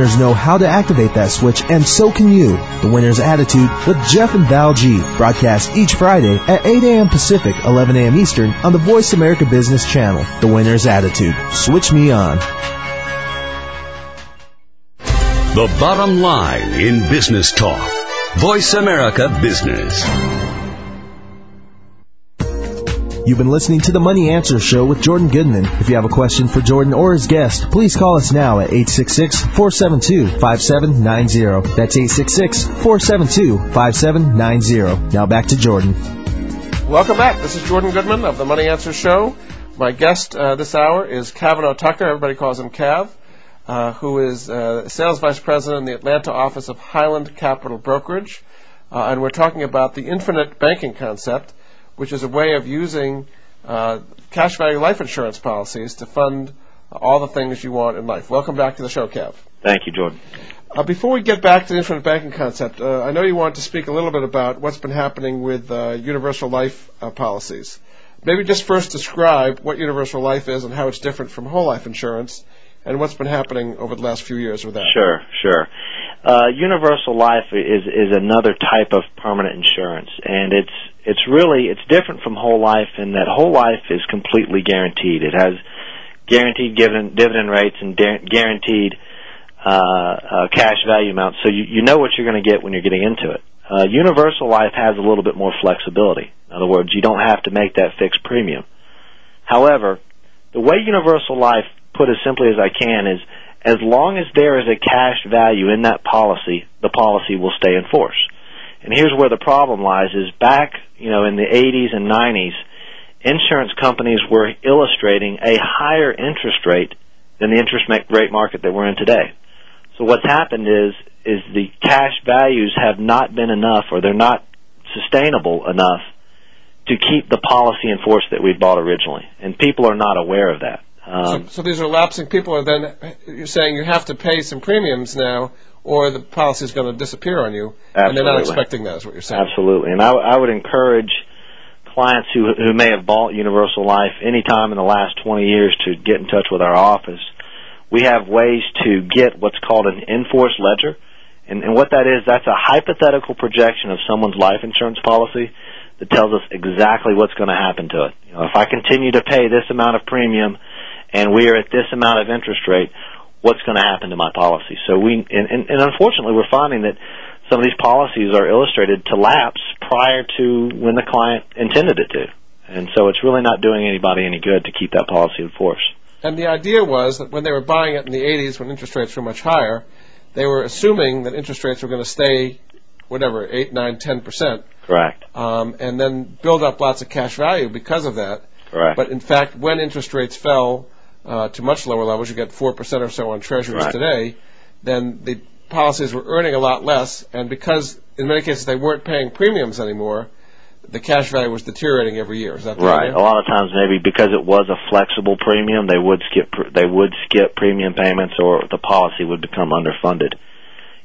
Winners know how to activate that switch, and so can you. The Winner's Attitude with Jeff and Val G. Broadcast each Friday at 8 a.m. Pacific, 11 a.m. Eastern on the Voice America Business Channel. The Winner's Attitude. Switch me on. The bottom line in business talk. Voice America Business. You've been listening to the Money Answer Show with Jordan Goodman. If you have a question for Jordan or his guest, please call us now at 866-472-5790. That's 866-472-5790. Now back to Jordan. Welcome back. This is Jordan Goodman of the Money Answer Show. My guest uh, this hour is Kavanaugh Tucker. Everybody calls him Cav, uh, who is uh, sales vice president in the Atlanta office of Highland Capital Brokerage. Uh, and we're talking about the infinite banking concept, which is a way of using uh, cash value life insurance policies to fund all the things you want in life. Welcome back to the show, Cav. Thank you, Jordan. Uh, before we get back to the infinite banking concept, uh, I know you want to speak a little bit about what's been happening with uh, universal life uh, policies. Maybe just first describe what universal life is and how it's different from whole life insurance, and what's been happening over the last few years with that. Sure, sure. Uh, universal life is is another type of permanent insurance, and it's it's really it's different from whole life in that whole life is completely guaranteed. It has guaranteed dividend dividend rates and guaranteed uh, uh, cash value amounts, so you you know what you're going to get when you're getting into it. Uh, universal life has a little bit more flexibility. In other words, you don't have to make that fixed premium. However, the way universal life, put as simply as I can, is as long as there is a cash value in that policy, the policy will stay in force. And here's where the problem lies is back, you know, in the 80s and 90s, insurance companies were illustrating a higher interest rate than the interest rate market that we're in today. So what's happened is is the cash values have not been enough or they're not sustainable enough to keep the policy in force that we bought originally. And people are not aware of that. Um, so, so, these are lapsing people, and then you're saying you have to pay some premiums now, or the policy is going to disappear on you, absolutely. and they're not expecting that. Is what you're saying? Absolutely, and I, I would encourage clients who who may have bought Universal Life any time in the last 20 years to get in touch with our office. We have ways to get what's called an in-force ledger, and, and what that is, that's a hypothetical projection of someone's life insurance policy that tells us exactly what's going to happen to it. You know, if I continue to pay this amount of premium and we are at this amount of interest rate, what's going to happen to my policy? So we, and, and, and unfortunately, we're finding that some of these policies are illustrated to lapse prior to when the client intended it to. And so it's really not doing anybody any good to keep that policy in force. And the idea was that when they were buying it in the 80s, when interest rates were much higher, they were assuming that interest rates were going to stay, whatever, 8, 9, 10%. Correct. Um, and then build up lots of cash value because of that. Correct. But in fact, when interest rates fell uh, to much lower levels, you get 4% or so on treasuries right. today, then the policies were earning a lot less, and because in many cases they weren't paying premiums anymore, the cash value was deteriorating every year. Is that the right? Idea? A lot of times, maybe because it was a flexible premium, they would skip they would skip premium payments, or the policy would become underfunded.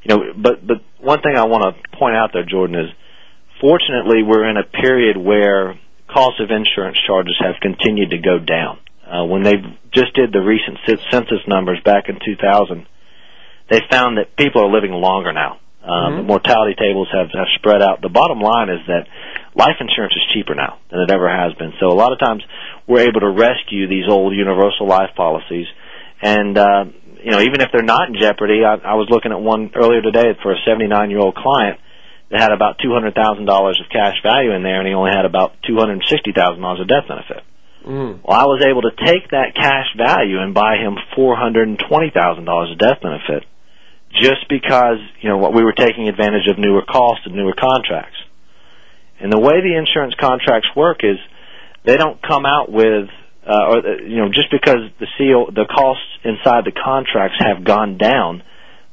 You know, but but one thing I want to point out there, Jordan, is fortunately we're in a period where cost of insurance charges have continued to go down. Uh, when they just did the recent census numbers back in 2000, they found that people are living longer now. Um, mm-hmm. The mortality tables have, have spread out. The bottom line is that life insurance is cheaper now than it ever has been. So a lot of times we're able to rescue these old universal life policies, and uh, you know even if they're not in jeopardy, I, I was looking at one earlier today for a 79 year old client that had about two hundred thousand dollars of cash value in there, and he only had about two hundred sixty thousand dollars of death benefit. Mm. Well, I was able to take that cash value and buy him four hundred and twenty thousand dollars of death benefit, just because you know what we were taking advantage of newer costs and newer contracts. And the way the insurance contracts work is they don't come out with uh, or you know just because the CO the costs inside the contracts have gone down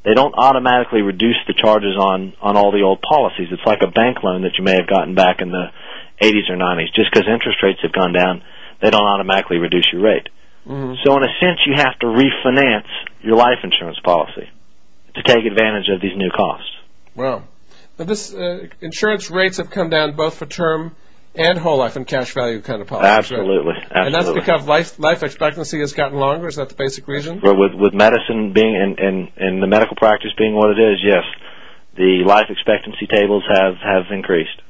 they don't automatically reduce the charges on on all the old policies. It's like a bank loan that you may have gotten back in the 80s or 90s. Just because interest rates have gone down, they don't automatically reduce your rate. Mm-hmm. So in a sense, you have to refinance your life insurance policy to take advantage of these new costs. Well, Now this uh, insurance rates have come down both for term and whole life and cash value kind of policies. Absolutely, right? absolutely. And that's because life life expectancy has gotten longer. Is that the basic reason? Well, with with medicine being and and and the medical practice being what it is, yes, the life expectancy tables have have increased.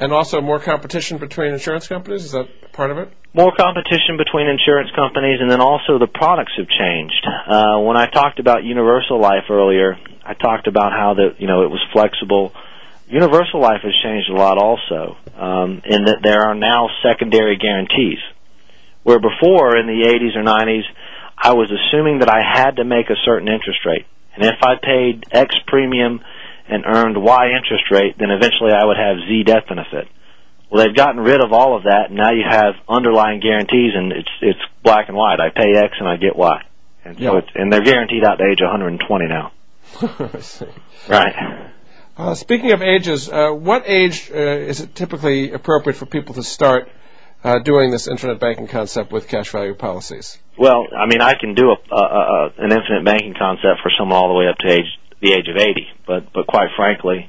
And also more competition between insurance companies. Is that part of it? More competition between insurance companies, and then also the products have changed. Uh, when I talked about universal life earlier, I talked about how that you know it was flexible Universal Life has changed a lot also, um, in that there are now secondary guarantees. Where before, in the 80s or 90s, I was assuming that I had to make a certain interest rate. And if I paid X premium and earned Y interest rate, then eventually I would have Z death benefit. Well, they've gotten rid of all of that, and now you have underlying guarantees, and it's it's black and white. I pay X and I get Y, and so Yeah. it's and they're guaranteed out to age 120 now. Right. Uh, speaking of ages, uh, what age uh, is it typically appropriate for people to start uh, doing this infinite banking concept with cash value policies? Well, I mean, I can do a, a, a an infinite banking concept for someone all the way up to age the age of 80, but but quite frankly,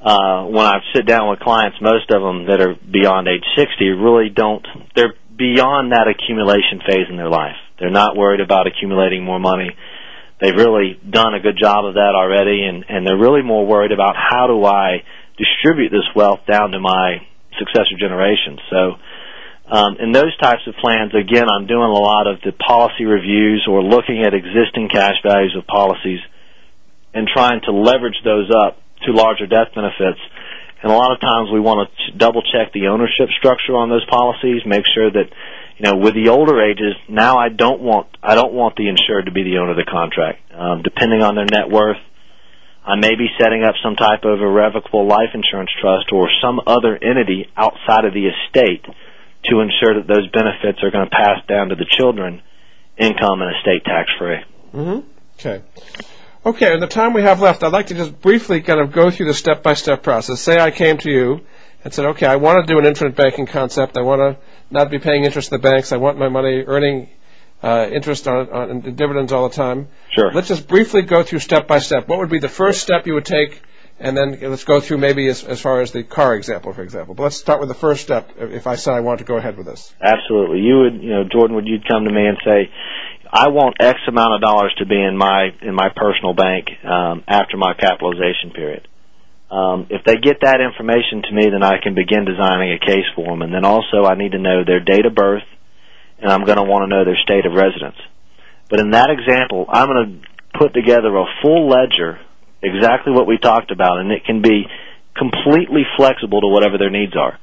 uh, when I sit down with clients, most of them that are beyond age 60 really don't. They're beyond that accumulation phase in their life. They're not worried about accumulating more money. They've really done a good job of that already, and and they're really more worried about how do I distribute this wealth down to my successor generations. So. Um, in those types of plans, again, I'm doing a lot of the policy reviews or looking at existing cash values of policies and trying to leverage those up to larger death benefits. And a lot of times we want to double check the ownership structure on those policies, make sure that, you know, with the older ages, now I don't want, I don't want the insured to be the owner of the contract. Um, depending on their net worth, I may be setting up some type of irrevocable life insurance trust or some other entity outside of the estate to ensure that those benefits are going to pass down to the children, income and estate tax free. Mm-hmm. Okay. Okay, in the time we have left, I'd like to just briefly kind of go through the step-by-step process. Say I came to you and said, okay, I want to do an infinite banking concept. I want to not be paying interest in the banks. I want my money earning uh, interest on, on dividends all the time. Sure. Let's just briefly go through step by step. What would be the first step you would take, and then let's go through maybe as, as far as the car example, for example. But let's start with the first step. If I said I want to go ahead with this. Absolutely. You would, you know, Jordan, would you come to me and say, I want X amount of dollars to be in my in my personal bank um, after my capitalization period. Um, if they get that information to me, then I can begin designing a case for them. And then also, I need to know their date of birth, and I'm going to want to know their state of residence. But in that example, I'm going to put together a full ledger, exactly what we talked about, and it can be completely flexible to whatever their needs are.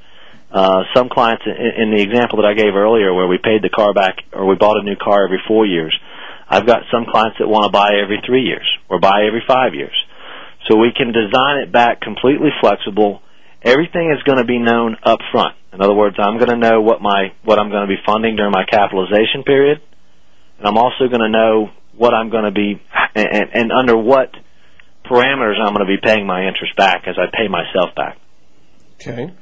Uh, some clients, in, in the example that I gave earlier, where we paid the car back or we bought a new car every four years, I've got some clients that want to buy every three years or buy every five years. So we can design it back completely flexible. Everything is going to be known up front. In other words, I'm going to know what my what I'm going to be funding during my capitalization period, and I'm also going to know what I'm going to be and, and under what parameters I'm going to be paying my interest back as I pay myself back. Okay.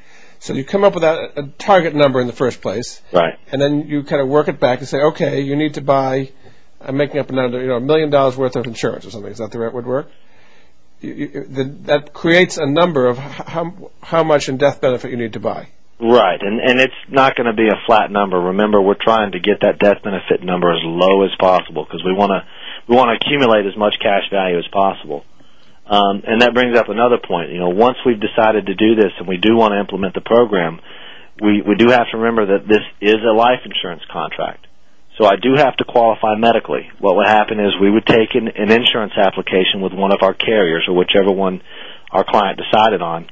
So you come up with a, a target number in the first place, Right. and then you kind of work it back and say, okay, you need to buy. I'm making up another, you know, a million dollars worth of insurance or something. Is that the right would work? You, you, the, that creates a number of how how much in death benefit you need to buy. Right, and and it's not going to be a flat number. Remember, we're trying to get that death benefit number as low as possible because we want to we want to accumulate as much cash value as possible. Um, and that brings up another point. You know, once we've decided to do this and we do want to implement the program, we we do have to remember that this is a life insurance contract. So I do have to qualify medically. What would happen is we would take an, an insurance application with one of our carriers or whichever one our client decided on.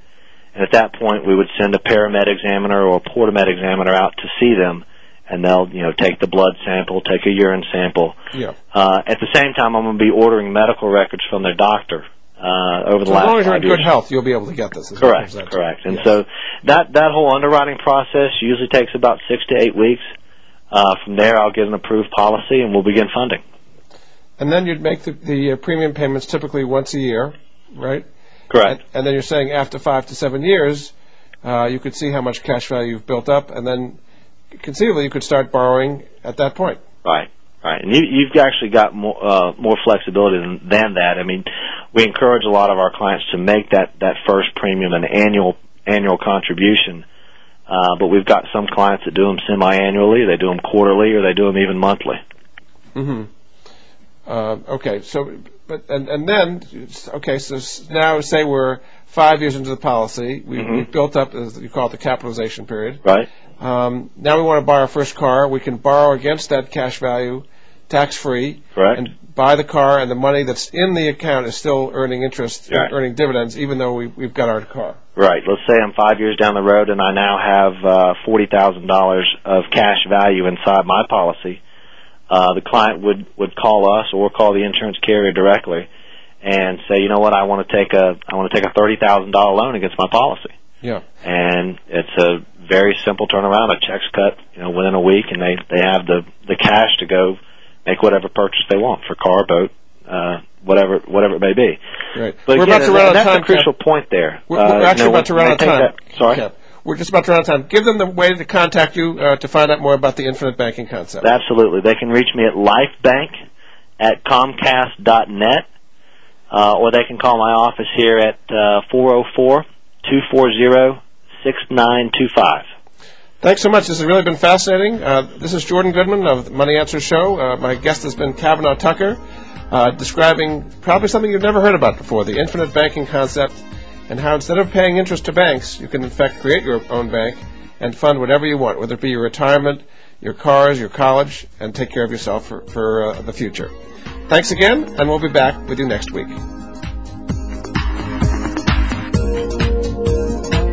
And at that point, we would send a paramed examiner or a portamed examiner out to see them, and they'll, you know, take the blood sample, take a urine sample. Yeah. Uh, at the same time, I'm going to be ordering medical records from their doctor uh, over the So as last long as you're in years. good health, you'll be able to get this. Correct, it comes down to. correct. And Yes. so that that whole underwriting process usually takes about six to eight weeks. Uh, from there, I'll get an approved policy, and we'll begin funding. and then you'd make the, the uh, premium payments typically once a year, right? Correct. And, and then you're saying after five to seven years, uh, you could see how much cash value you've built up, and then conceivably you could start borrowing at that point. Right, right. And you, you've actually got more uh, more flexibility than, than that. I mean, we encourage a lot of our clients to make that that first premium an annual annual contribution. Uh, but we've got some clients that do them semi-annually, they do them quarterly, or they do them even monthly. hmm Uh, okay, so but and and then okay, so now say we're five years into the policy, we, Mhm. we've built up as you call it the capitalization period. Right. Um, now we want to buy our first car. We can borrow against that cash value tax free, and buy the car, and the money that's in the account is still earning interest, Right. earning dividends, even though we, we've got our car. Right. Let's say I'm five years down the road and I now have uh, forty thousand dollars of cash value inside my policy. Uh, the client would would call us or call the insurance carrier directly and say, you know what, I want to take a I want to take a thirty thousand dollar loan against my policy. Yeah. And it's a very simple turnaround. A check's cut, you know, within a week, and they they have the the cash to go make whatever purchase they want for car, boat, uh, whatever whatever it may be. Right. But we're again, about to run out of time. that's a crucial Cav. point there. We're, Uh, we're you actually know, about to run out of time. that- sorry. Cav. We're just about to run out of time. Give them the way to contact you uh, to find out more about the infinite banking concept. Absolutely. They can reach me at lifebank at comcast.net, uh, or they can call my office here at uh, 404 240 6925. Thanks so much. This has really been fascinating. Uh, this is Jordan Goodman of the Money Answer Show. Uh, my guest has been Kavanaugh Tucker, uh, describing probably something you've never heard about before the infinite banking concept and how instead of paying interest to banks, you can in fact create your own bank and fund whatever you want, whether it be your retirement, your cars, your college, and take care of yourself for, for uh, the future. Thanks again, and we'll be back with you next week.